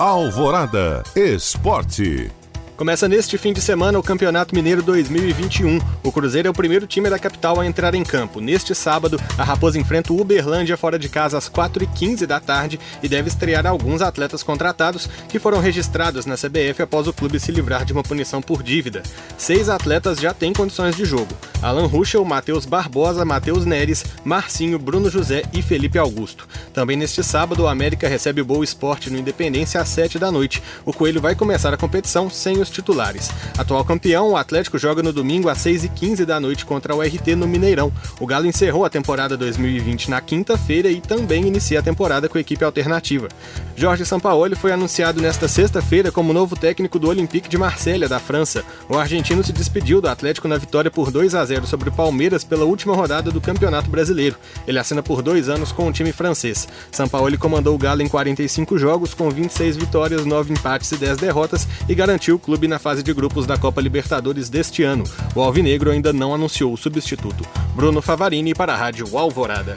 Alvorada Esporte. Começa neste fim de semana o Campeonato Mineiro 2021. O Cruzeiro é o primeiro time da capital a entrar em campo. Neste sábado, a Raposa enfrenta o Uberlândia fora de casa às 4h15 da tarde e deve estrear alguns atletas contratados que foram registrados na CBF após o clube se livrar de uma punição por dívida. Seis atletas já têm condições de jogo. Alan Ruschel, Matheus Barbosa, Matheus Neres, Marcinho, Bruno José e Felipe Augusto. Também neste sábado, o América recebe o Boa Esporte no Independência às 7 da noite. O Coelho vai começar a competição sem os titulares. Atual campeão, o Atlético joga no domingo às 6h15 da noite contra o RT no Mineirão. O Galo encerrou a temporada 2020 na quinta-feira e também inicia a temporada com a equipe alternativa. Jorge Sampaoli foi anunciado nesta sexta-feira como novo técnico do Olympique de Marselha, da França. O argentino se despediu do Atlético na vitória por 2 a 0 sobre o Palmeiras pela última rodada do Campeonato Brasileiro. Ele assina por dois anos com o time francês. Sampaoli comandou o Galo em 45 jogos, com 26 vitórias, 9 empates e 10 derrotas, e garantiu o clube na fase de grupos da Copa Libertadores deste ano. O Alvinegro ainda não anunciou o substituto. Bruno Favarini para a Rádio Alvorada.